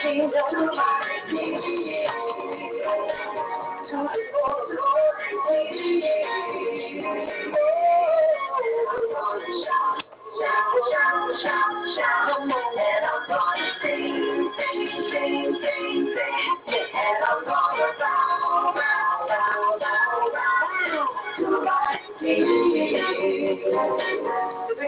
Thank you. to shout, shout, shout, shout, shout, and I'm gonna sing, sing, sing, sing, sing, and I'm gonna bow, bow, bow, bow, bow to my King.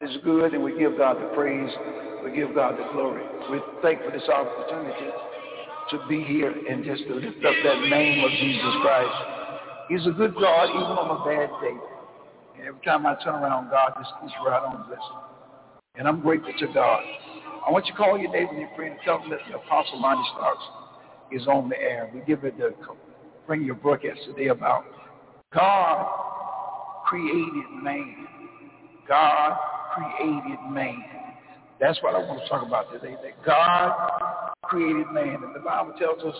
and we give God the praise. We give God the glory. We're thankful for this opportunity to be here and just to lift up that name of Jesus Christ. He's a good God even on a bad day. And every time I turn around, God just keeps right on blessing. And I'm grateful to God. I want you to call your neighbor and your friend and tell them that the Apostle Lonnie Stocks is on the air. We give it the bring your broadcast today about God created man. God created man. That's what I want to talk about today, that God created man. And the Bible tells us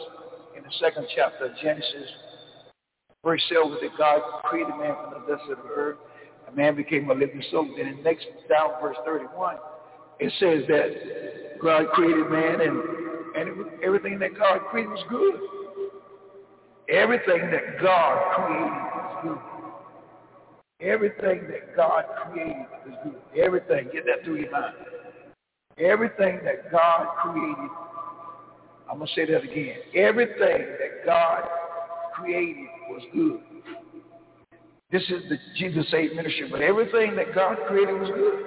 in the second chapter of Genesis, verse 7, that God created man from the dust of the earth, A man became a living soul. Then in next down verse 31, it says that God created man and, and everything that God created was good. Everything that God created was good. Everything that God created is good. Everything. Get that through your mind. Everything that God created, I'm going to say that again. Everything that God created was good. This is the Jesus Saves ministry, but everything that God created was good.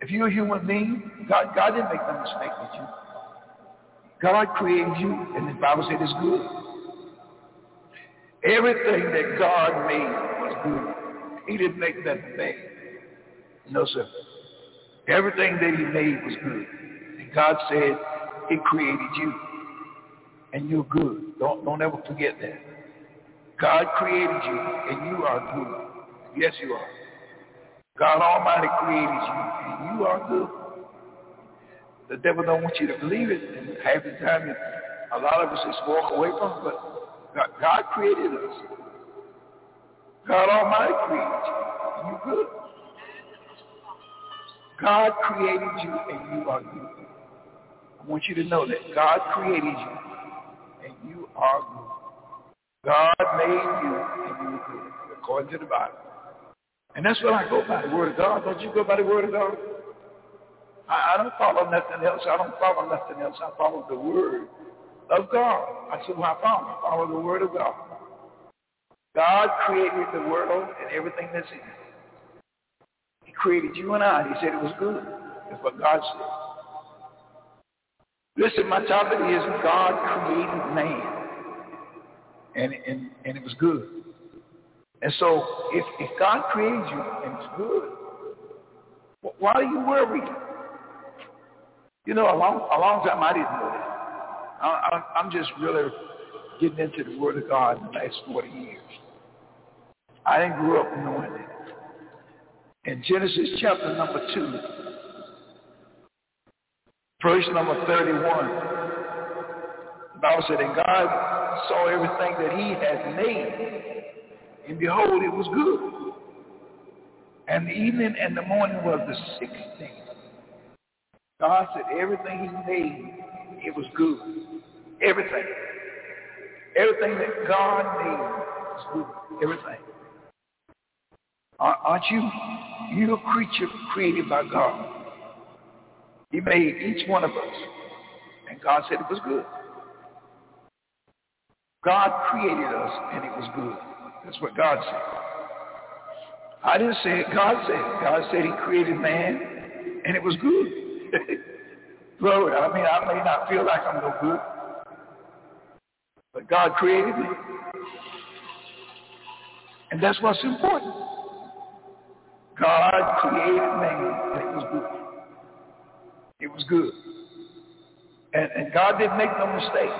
If you're a human being, God, God didn't make no mistake with you. God created you, and the Bible said it's good. Everything that God made He didn't make nothing bad. No, sir. Everything that he made was good. And God said he created you. And you're good. Don't, don't ever forget that. God created you, and you are good. Yes, you are. God Almighty created you, and you are good. The devil don't want you to believe it, and half the time, a lot of us just walk away from it, but God created us. God Almighty created you. You good. God created you and you are good. I want you to know that God created you and you are good. God made you and you are good, according to the Bible. And that's what I go by, the Word of God. Don't you go by the Word of God? I, I don't follow nothing else. I don't follow nothing else. I follow the Word of God. That's who I follow. I follow the Word of God. God created the world and everything that's in it. He created you and I. He said it was good. That's what God said. Listen, my topic is God created man. And, and, and it was good. And so if, if God created you and it's good, why are you worried? You know, a long, a long time I didn't know that. I, I'm just really getting into the Word of God in the last 40 years. I didn't grow up knowing it. In Genesis chapter number 2, verse number 31, the Bible said, And God saw everything that he had made, and behold, it was good. And the evening and the morning was the sixth day. God said everything he made, it was good. Everything. Everything that God made was good. Everything. Aren't you? You're a creature created by God. He made each one of us. And God said it was good. God created us and it was good. That's what God said. I didn't say it. God said it. God said he created man and it was good. Glory. I mean, I may not feel like I'm no good, but God created me. And that's what's important. God created man and it was good. It was good. And, and God didn't make no mistake.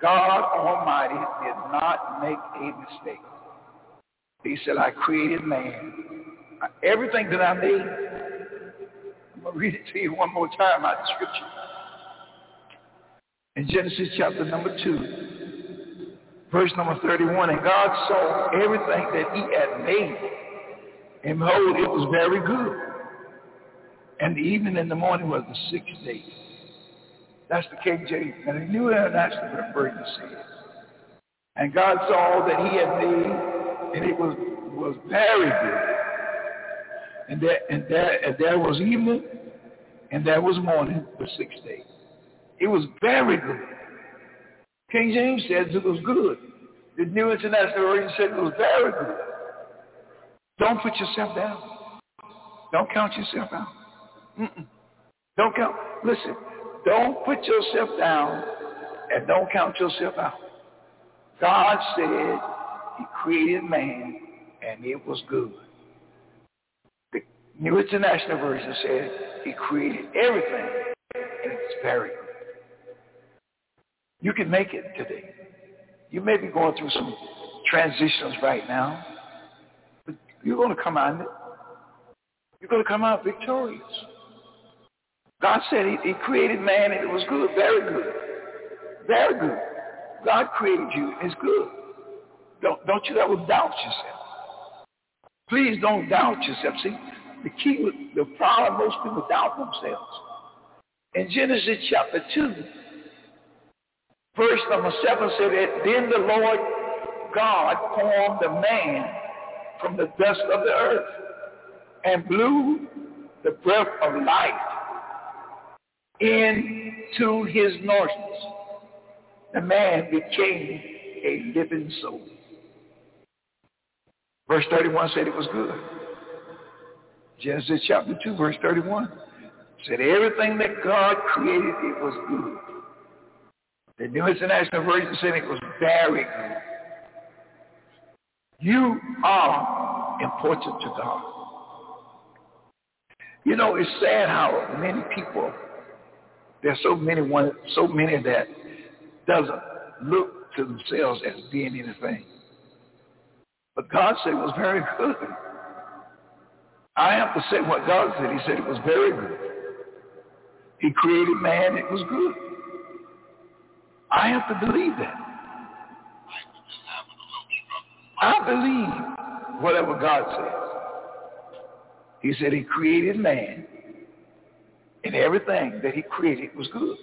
God Almighty did not make a mistake. He said, I created man. Everything that I made, I'm going to read it to you one more time out of Scripture. In Genesis chapter number 2, verse number 31, and God saw everything that he had made, and behold, it was very good. And the evening and the morning was the sixth day. That's the King James. And the New International Version says, and God saw that he had made, and it was, was very good. And there, and, there, and there was evening, and there was morning, the sixth day. It was very good. King James says it was good. The New International Version said it was very good. Don't put yourself down. Don't count yourself out. Mm-mm. Don't count. Listen, don't put yourself down and don't count yourself out. God said he created man and it was good. The New International Version said he created everything and it's very good. You can make it today. You may be going through some transitions right now, you're going to come out. You're going to come out victorious. God said he, he created man and it was good, very good. Very good. God created you. It's good. Don't, don't you ever doubt yourself. Please don't doubt yourself. See, the key, the problem, most people doubt themselves. In Genesis chapter 2, verse number 7 said that then the Lord God formed the man from the dust of the earth and blew the breath of life into his nostrils. The man became a living soul. Verse 31 said it was good. Genesis chapter 2, verse 31 said everything that God created, it was good. The New International Version said it was very good. You are important to God. You know, it's sad how many people there's so many one, so many that doesn't look to themselves as being anything. But God said it was very good. I have to say what God said. He said it was very good. He created man. It was good. I have to believe that. I believe whatever God says. He said he created man and everything that he created was good.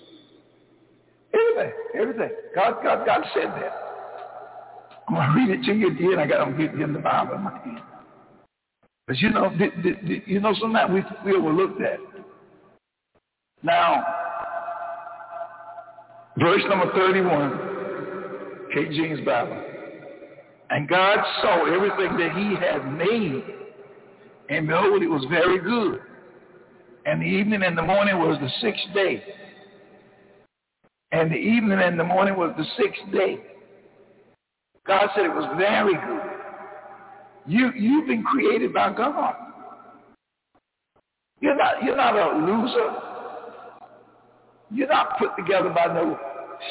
Everything, everything. God, God, God said that. I'm going to read it to you again. I got to get in the Bible in my hand. But you know, the, the, the, you know, sometimes we, we overlook that. Now, verse number 31, King James Bible. And God saw everything that he had made, and behold, it was very good and the evening and the morning was the sixth day. And the evening and the morning was the sixth day. God said it was very good. You, you've been created by God. You're not, you're not a loser. You're not put together by no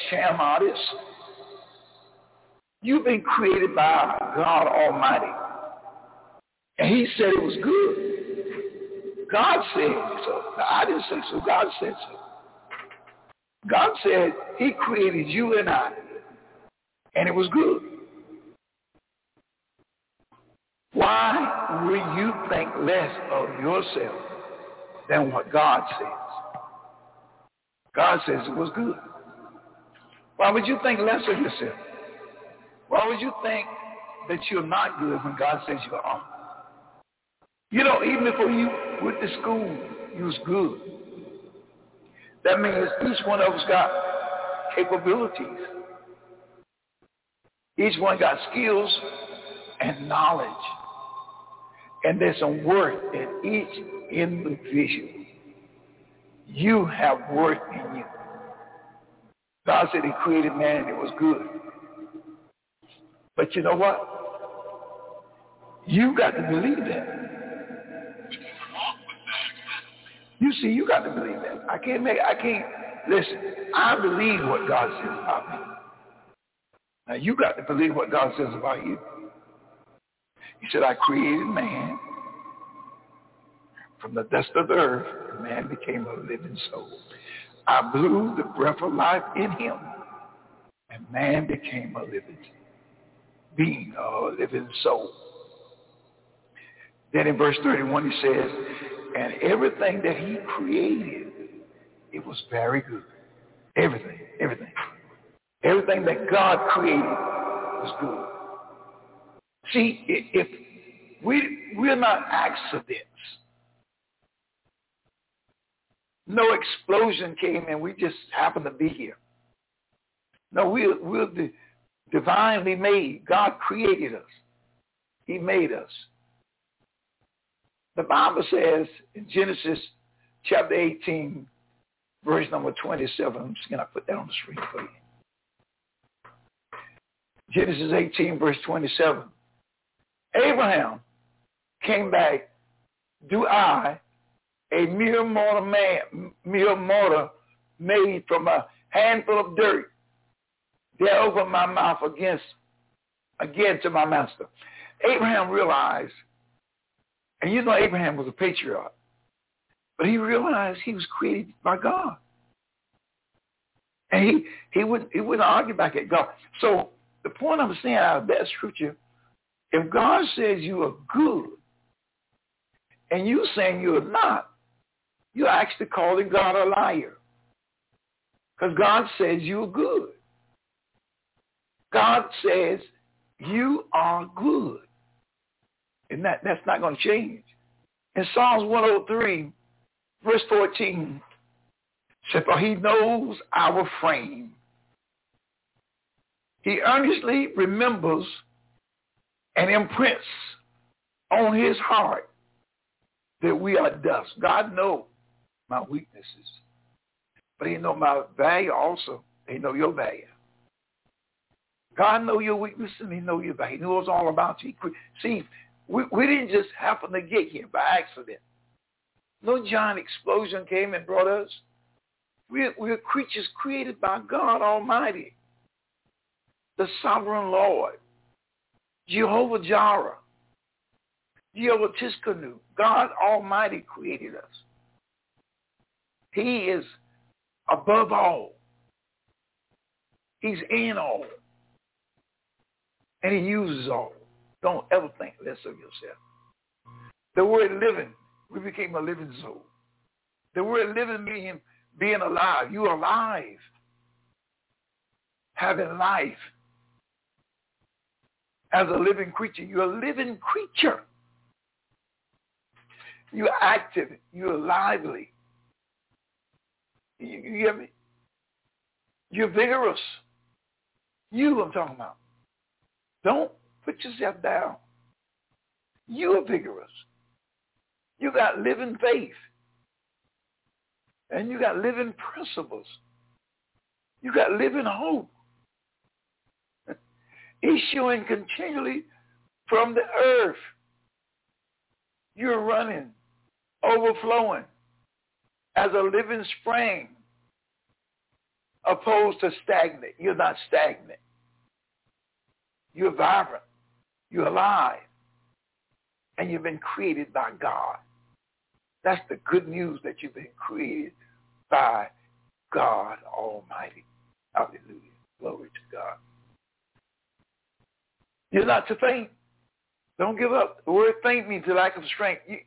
sham artist. You've been created by God Almighty. And he said it was good. God said so. I didn't say so. God said so. God said he created you and I, and it was good. Why would you think less of yourself than what God says? God says it was good. Why would you think less of yourself? Why would you think that you're not good when God says you are? You know, even before you went to school, you was good. That means each one of us got capabilities. Each one got skills and knowledge. And there's some worth in each individual. You have worth in you. God said he created man and it was good. But you know what? You got to believe that. You see, you got to believe that. I can't make, I can't, listen, I believe what God says about me. Now you got to believe what God says about you. He said, I created man from the dust of the earth, man became a living soul. I blew the breath of life in him, and man became a living being, a uh, living soul. Then in verse 31 he says, and everything that he created, it was very good. Everything, everything. Everything that God created was good. See, if we, we're not accidents. No explosion came and we just happened to be here. No, we're, we're divinely made. God created us. He made us. The Bible says in Genesis chapter 18, verse number 27, I'm just going to put that on the screen for you. Genesis 18, verse 27. Abraham came back, do I, a mere mortal man, mere mortal made from a handful of dirt, dare open my mouth against, again to my master. Abraham realized and you know Abraham was a patriarch. But he realized he was created by God. And he, he wouldn't he wouldn't argue back at God. So the point I'm saying out of that scripture, if God says you are good and you saying you're not, you're actually calling God a liar. Because God says you're good. God says you are good. And that, that's not going to change. In Psalms 103, verse 14, said, for he knows our frame. He earnestly remembers and imprints on his heart that we are dust. God knows my weaknesses. But he know my value also. He know your value. God know your weaknesses and he know your value. He knows all about you. See, we, we didn't just happen to get here by accident. No giant explosion came and brought us. We're, we're creatures created by God Almighty, the sovereign Lord, Jehovah Jireh, Jehovah Tsidkenu. God Almighty created us. He is above all. He's in all. And he uses all. Don't ever think less of yourself. The word living, we became a living soul. The word living means being alive. You are alive. Having life. As a living creature. You're a living creature. You're active. You're lively. You, you me? You're vigorous. You I'm talking about. Don't Put yourself down. You are vigorous. You got living faith. And you got living principles. You got living hope. Issuing continually from the earth. You're running, overflowing as a living spring opposed to stagnant. You're not stagnant. You're vibrant. You're alive. And you've been created by God. That's the good news that you've been created by God Almighty. Hallelujah. Glory to God. You're not to faint. Don't give up. The word faint means a lack of strength. You,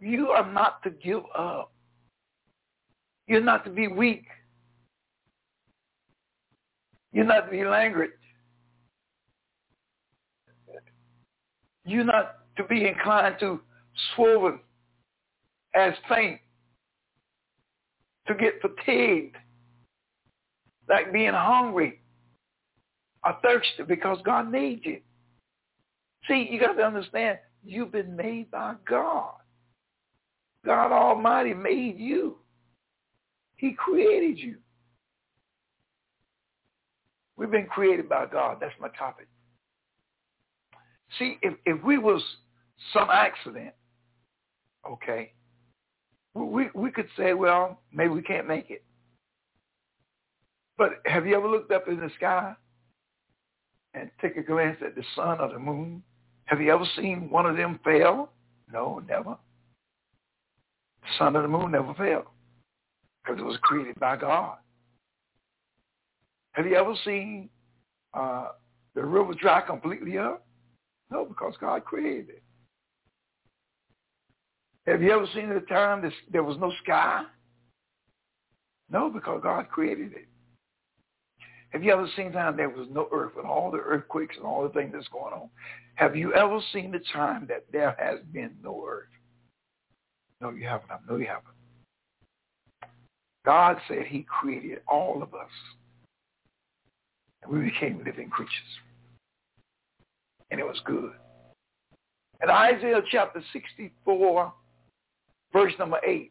you are not to give up. You're not to be weak. You're not to be languid. You're not to be inclined to swerve as faint, to get fatigued, like being hungry or thirsty because God needs you. See, you got to understand, you've been made by God. God Almighty made you. He created you. We've been created by God. That's my topic. See, if, if we was some accident, okay, we, we could say, well, maybe we can't make it. But have you ever looked up in the sky and take a glance at the sun or the moon? Have you ever seen one of them fail? No, never. The sun or the moon never failed because it was created by God. Have you ever seen uh, the river dry completely up? No, because God created it. Have you ever seen the time that there was no sky? No, because God created it. Have you ever seen a time there was no earth with all the earthquakes and all the things that's going on? Have you ever seen the time that there has been no earth? No, you haven't. Know you haven't. God said he created all of us. And we became living creatures. And it was good. In Isaiah chapter 64, verse number 8,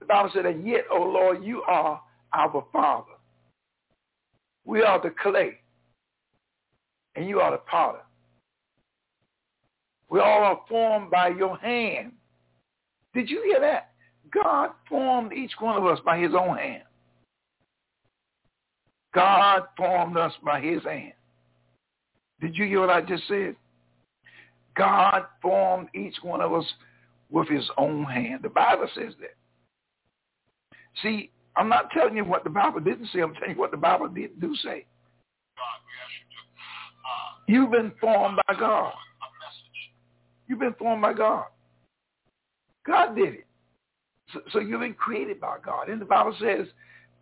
the Bible said, And yet, O Lord, you are our Father. We are the clay, and you are the potter. We all are formed by your hand. Did you hear that? God formed each one of us by his own hand. God formed us by his hand. Did you hear what I just said? God formed each one of us with his own hand. The Bible says that. See, I'm not telling you what the Bible didn't say. I'm telling you what the Bible did do say. You've been formed by God. You've been formed by God. God did it. So, so you've been created by God. And the Bible says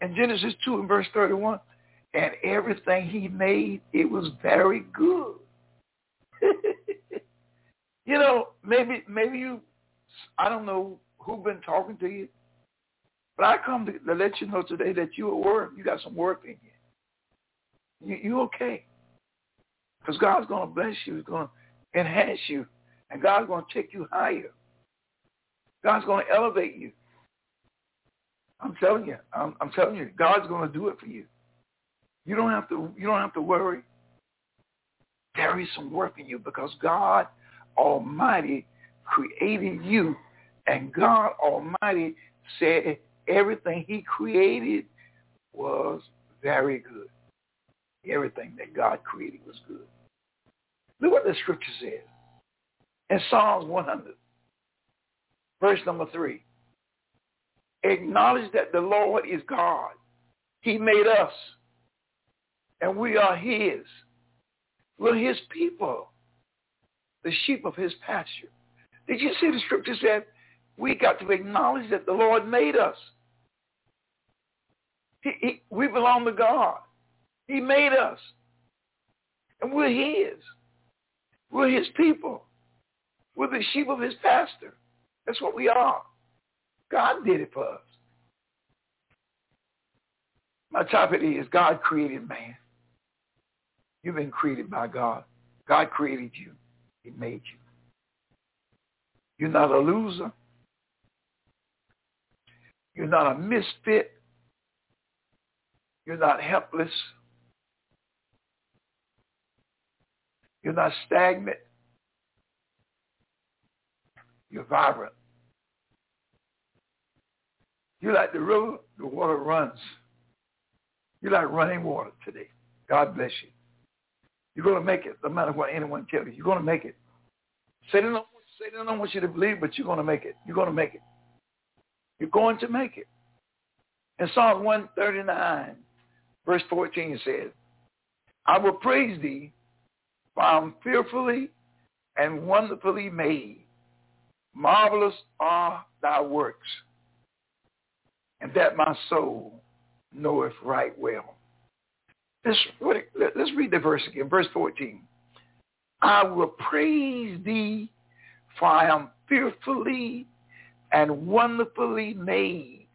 in Genesis 2 and verse 31, and everything he made, it was very good. you know, maybe maybe you, I don't know who been talking to you, but I come to, to let you know today that you at work, you got some work in you. You, you okay? Because God's going to bless you. He's going to enhance you. And God's going to take you higher. God's going to elevate you. I'm telling you. I'm, I'm telling you. God's going to do it for you. You don't have to you don't have to worry. There is some work in you because God Almighty created you and God Almighty said everything he created was very good. Everything that God created was good. Look what the scripture says. In Psalms 100, verse number 3. Acknowledge that the Lord is God. He made us and we are his. We're his people, the sheep of his pasture. Did you see the scripture said we got to acknowledge that the Lord made us. He, he, we belong to God. He made us. And we're his. We're his people. We're the sheep of his pasture. That's what we are. God did it for us. My topic is God created man. You've been created by God. God created you. He made you. You're not a loser. You're not a misfit. You're not helpless. You're not stagnant. You're vibrant. You're like the river, the water runs. You're like running water today. God bless you. You're going to make it, no matter what anyone tells you. You're going to make it. Satan don't, Satan don't want you to believe, but you're going to make it. You're going to make it. You're going to make it. In Psalm 139, verse 14 says, I will praise thee, for I am fearfully and wonderfully made. Marvelous are thy works, and that my soul knoweth right well. Let's, let's read the verse again, verse 14. I will praise thee, for I am fearfully and wonderfully made.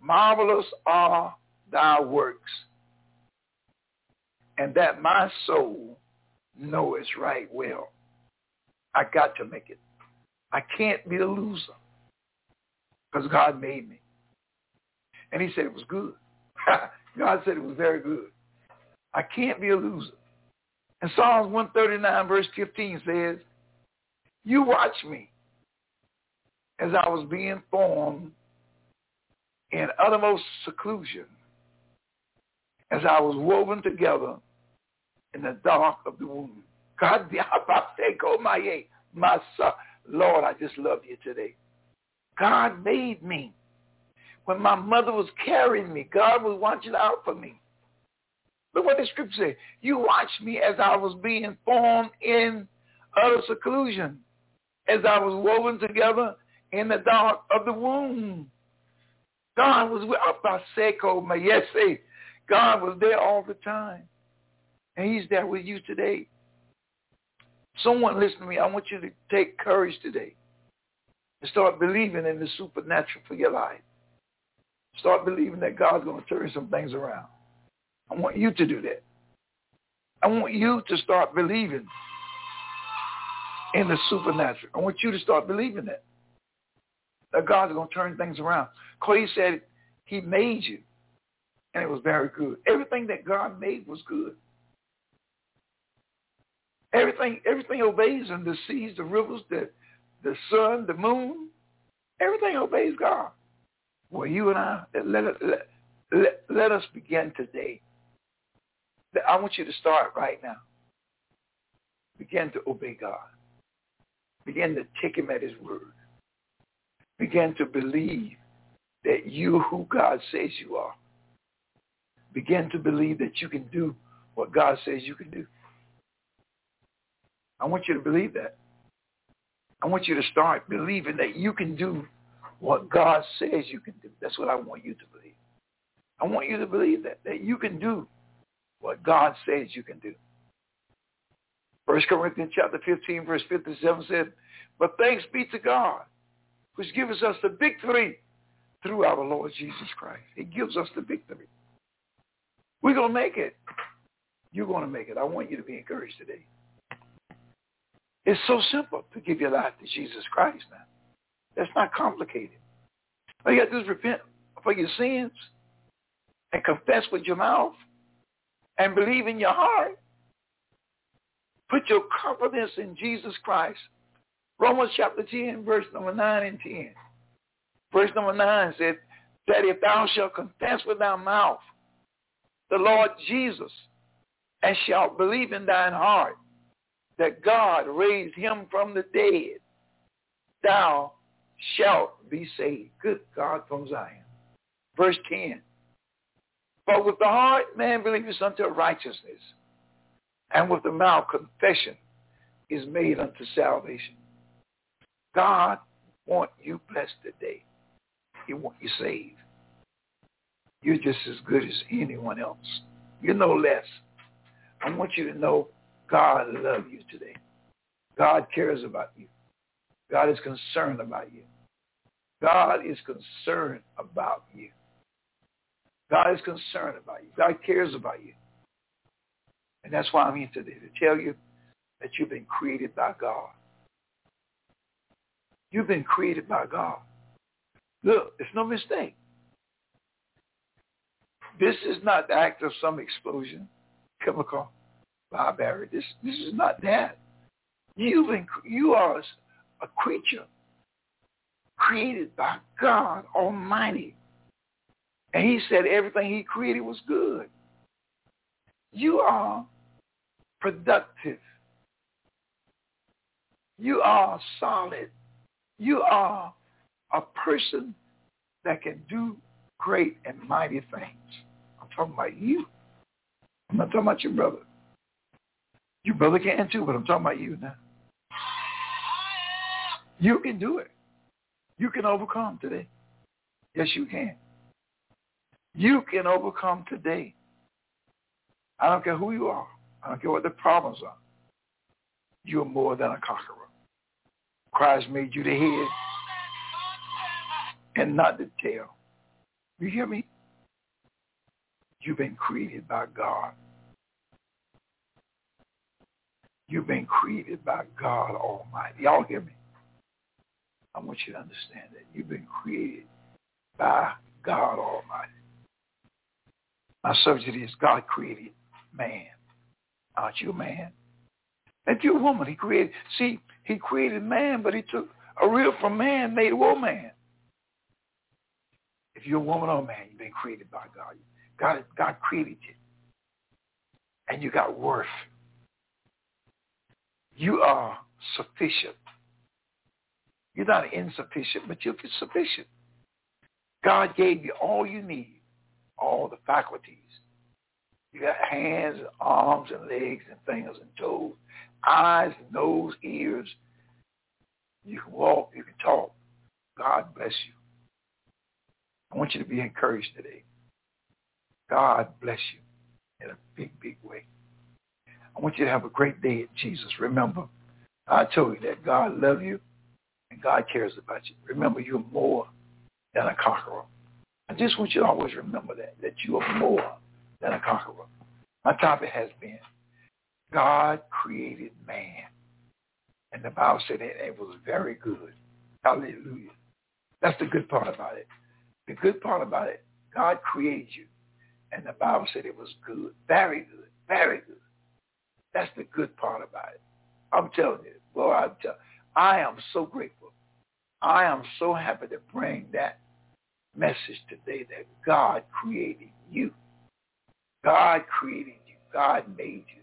marvelous are thy works, and that my soul knoweth right well. I got to make it. I can't be a loser because God made me. And he said it was good. God said it was very good. I can't be a loser. And Psalms 139 verse 15 says, you watch me as I was being formed in uttermost seclusion, as I was woven together in the dark of the womb. God, my Lord, I just love you today. God made me. When my mother was carrying me, God was watching out for me. Look what the scripture says. You watched me as I was being formed in utter seclusion, as I was woven together in the dark of the womb. God was with Abaseko Mayese. God was there all the time. And he's there with you today. Someone listen to me. I want you to take courage today and start believing in the supernatural for your life. Start believing that God's going to turn some things around. I want you to do that. I want you to start believing in the supernatural. I want you to start believing that. That God's going to turn things around. Clay said he made you, and it was very good. Everything that God made was good. Everything, everything obeys him. The seas, the rivers, the, the sun, the moon. Everything obeys God. Well, you and I, let, let, let, let us begin today. I want you to start right now. Begin to obey God. Begin to take him at his word. Begin to believe that you who God says you are. Begin to believe that you can do what God says you can do. I want you to believe that. I want you to start believing that you can do what God says you can do. That's what I want you to believe. I want you to believe that, that you can do what God says you can do. First Corinthians chapter 15, verse 57 said, But thanks be to God, which gives us the victory through our Lord Jesus Christ. He gives us the victory. We're going to make it. You're going to make it. I want you to be encouraged today. It's so simple to give your life to Jesus Christ now. That's not complicated. All you got to do is repent for your sins and confess with your mouth and believe in your heart. Put your confidence in Jesus Christ. Romans chapter 10, verse number 9 and 10. Verse number 9 said that if thou shalt confess with thy mouth the Lord Jesus and shalt believe in thine heart that God raised him from the dead, thou shalt be saved. Good God from Zion. Verse 10. But with the heart man believeth unto righteousness, and with the mouth confession is made unto salvation. God want you blessed today. He want you saved. You're just as good as anyone else. You're no less. I want you to know God loves you today. God cares about you. God is concerned about you. God is concerned about you. God is concerned about you. God cares about you. And that's why I'm here today, to tell you that you've been created by God. You've been created by God. Look, it's no mistake. This is not the act of some explosion, chemical, barbaric. This, this is not that. You've been, you are a creature created by God Almighty. And he said everything he created was good. You are productive. You are solid. You are a person that can do great and mighty things. I'm talking about you. I'm not talking about your brother. Your brother can too, but I'm talking about you now. You can do it. You can overcome today. Yes, you can. You can overcome today. I don't care who you are. I don't care what the problems are. You're more than a conqueror. Christ made you the head and not the tail. You hear me? You've been created by God. You've been created by God Almighty. Y'all hear me? I want you to understand that. You've been created by God Almighty. My subject is God created man. Aren't you a man? And you a woman. He created, see, he created man, but he took a real from man, made woman. If you're a woman or a man, you've been created by God. God, God created you. And you got worth. You are sufficient. You're not insufficient, but you're sufficient. God gave you all you need, all the faculties. You got hands and arms and legs and fingers and toes, eyes, nose, ears. You can walk, you can talk. God bless you. I want you to be encouraged today. God bless you in a big, big way. I want you to have a great day Jesus. Remember, I told you that God loves you and God cares about you. Remember, you're more than a conqueror. I just want you to always remember that, that you are more than a conqueror. My topic has been God created man. And the Bible said that it was very good. Hallelujah. That's the good part about it. The good part about it, God created you. And the Bible said it was good. Very good. Very good. That's the good part about it. I'm telling you. Boy, I'm tell, I am so grateful. I am so happy to bring that message today that God created you. God created you. God made you.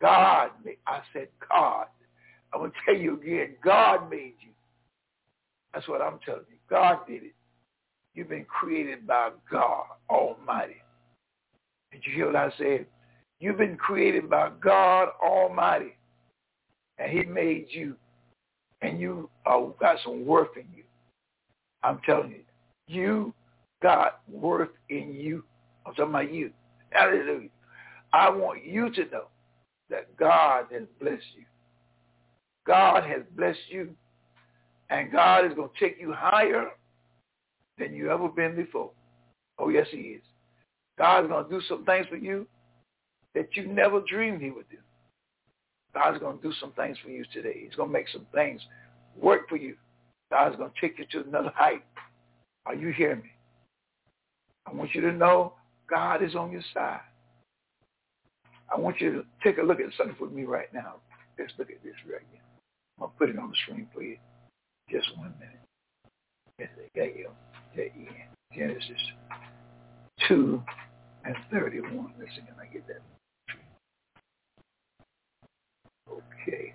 God made, I said God. I'm going to tell you again, God made you. That's what I'm telling you. God did it. You've been created by God Almighty. Did you hear what I said? You've been created by God Almighty. And he made you. And you uh, got some worth in you. I'm telling you. You got worth in you. I'm talking about you. Hallelujah. I want you to know that God has blessed you. God has blessed you. And God is going to take you higher than you ever been before. Oh, yes, he is. God's going to do some things for you that you never dreamed he would do. God's going to do some things for you today. He's going to make some things work for you. God's going to take you to another height. Are you hearing me? I want you to know God is on your side. I want you to take a look at something with me right now. Let's look at this right here. I'm going to put it on the screen for you. Just one minute. Genesis 2 and 31. Let's see, can I get that? Okay.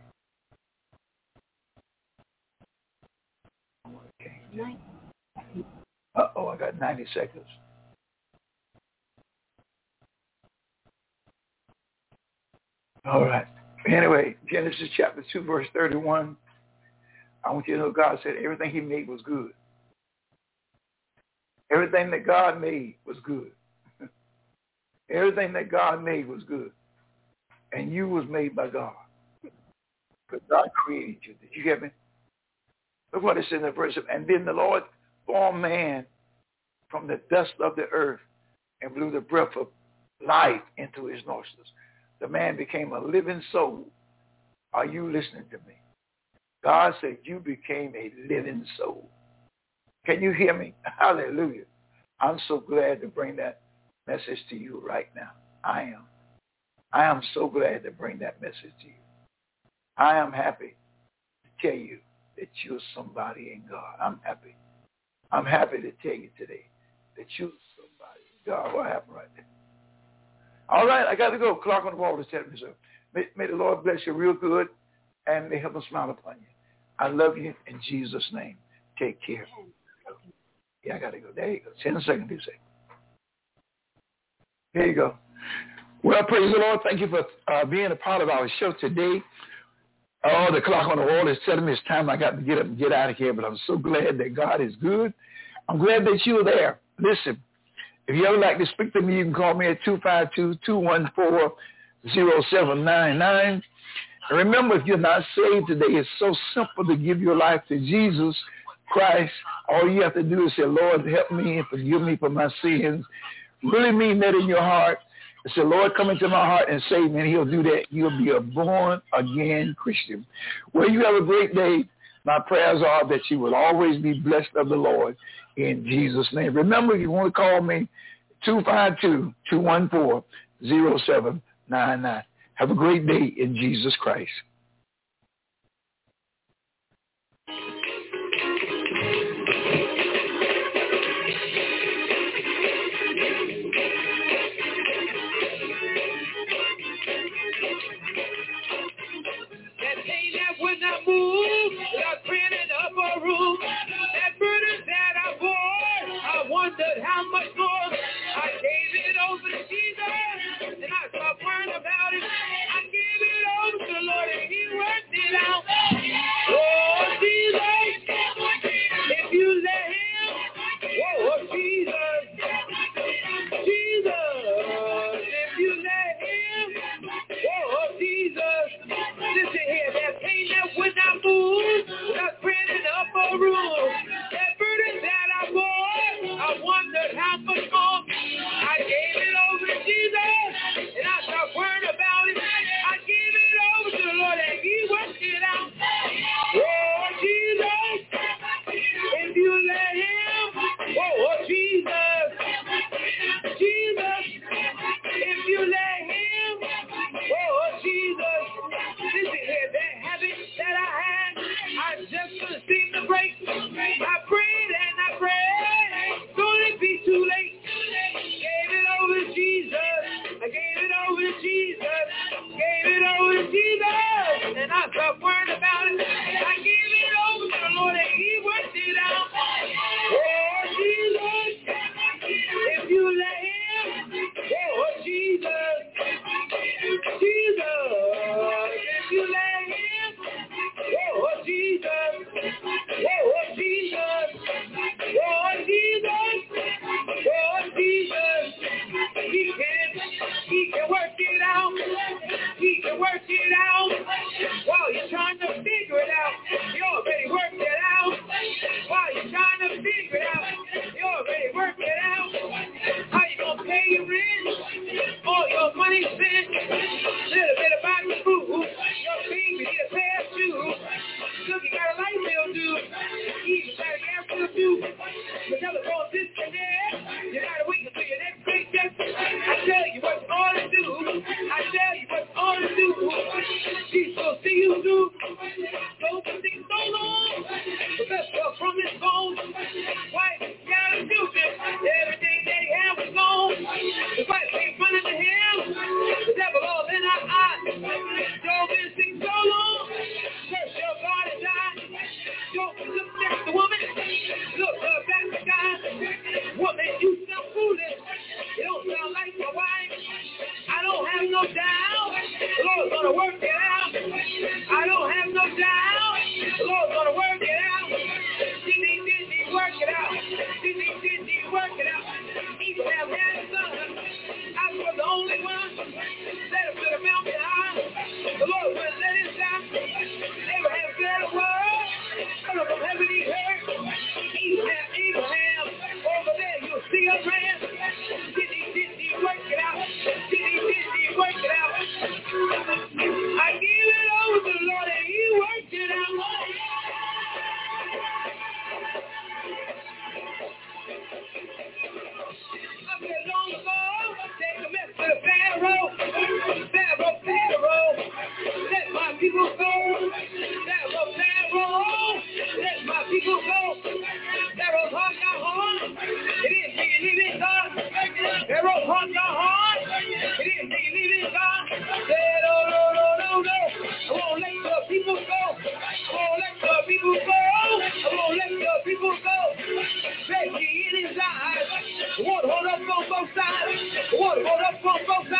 Uh-oh, I got 90 seconds. All right. Anyway, Genesis chapter 2, verse 31. I want you to know God said everything he made was good. Everything that God made was good. everything that God made was good. And you was made by God. But God created you. Did you get me? Look what it says in the verse. And then the Lord formed man from the dust of the earth and blew the breath of life into his nostrils. The man became a living soul. Are you listening to me? God said you became a living soul. Can you hear me? Hallelujah. I'm so glad to bring that message to you right now. I am. I am so glad to bring that message to you. I am happy to tell you that you're somebody in God. I'm happy. I'm happy to tell you today that you're somebody in God. What happened right there? All right, I got to go. Clock on the wall is telling me so. May, may the Lord bless you real good and may heaven smile upon you. I love you in Jesus' name. Take care. Yeah, I got to go. There you go. Ten seconds, you say. There you go. Well, praise the Lord. Thank you for uh, being a part of our show today. Oh, the clock on the wall is telling me it's time I got to get up and get out of here, but I'm so glad that God is good. I'm glad that you are there. Listen, if you ever like to speak to me, you can call me at 252-214-0799. And remember, if you're not saved today, it's so simple to give your life to Jesus Christ. All you have to do is say, Lord, help me and forgive me for my sins. Really mean that in your heart I said, Lord, come into my heart and save me. And he'll do that. You'll be a born-again Christian. Well, you have a great day. My prayers are that you will always be blessed of the Lord in Jesus' name. Remember, if you want to call me, 252-214-0799. Have a great day in Jesus Christ. Falcão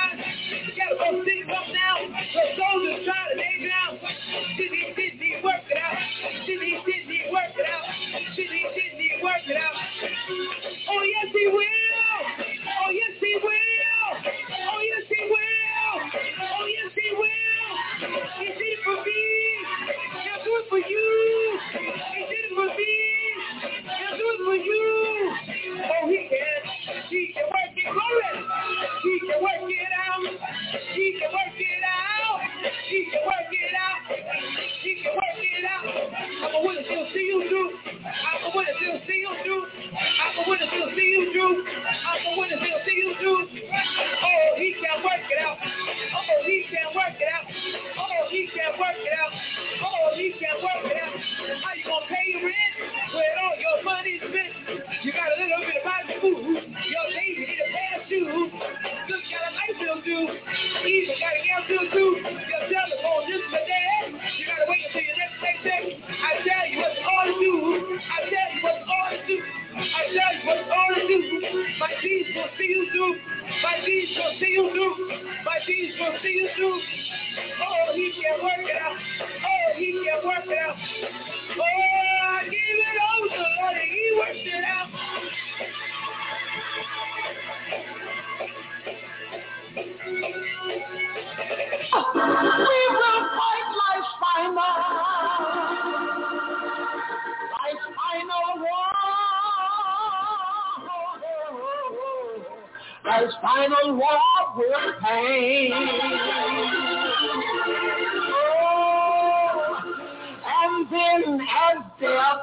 as death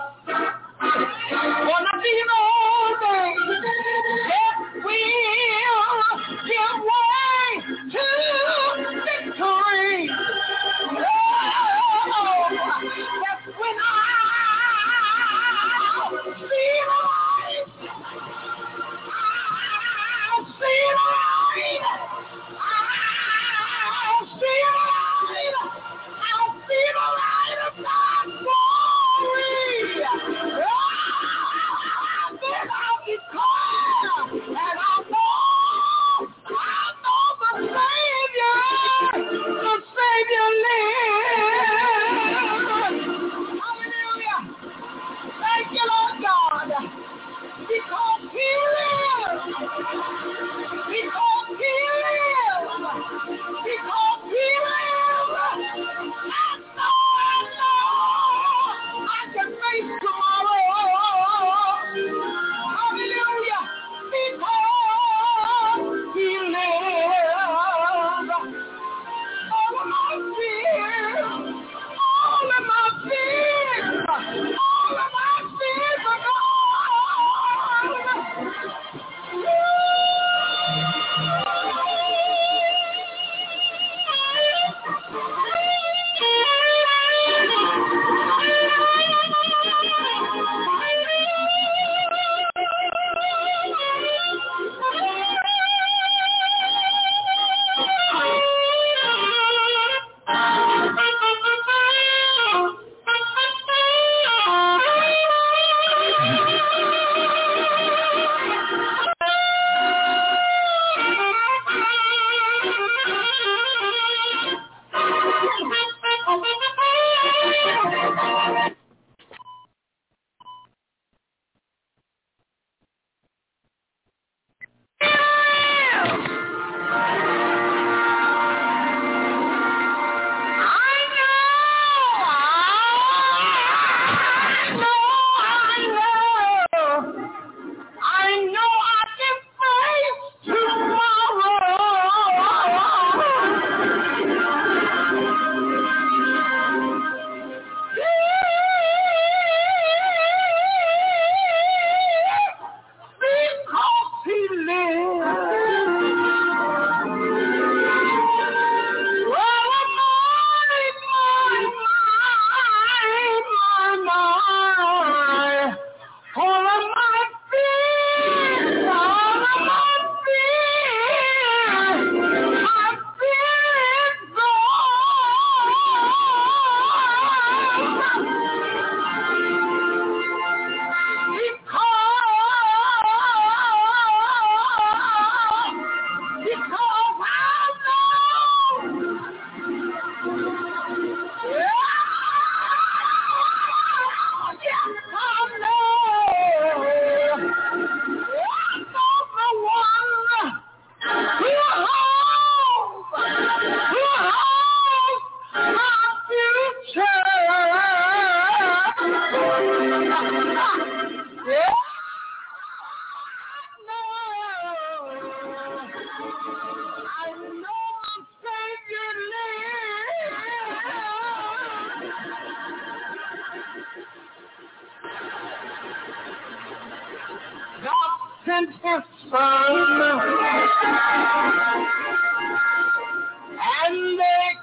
gonna be the son. And they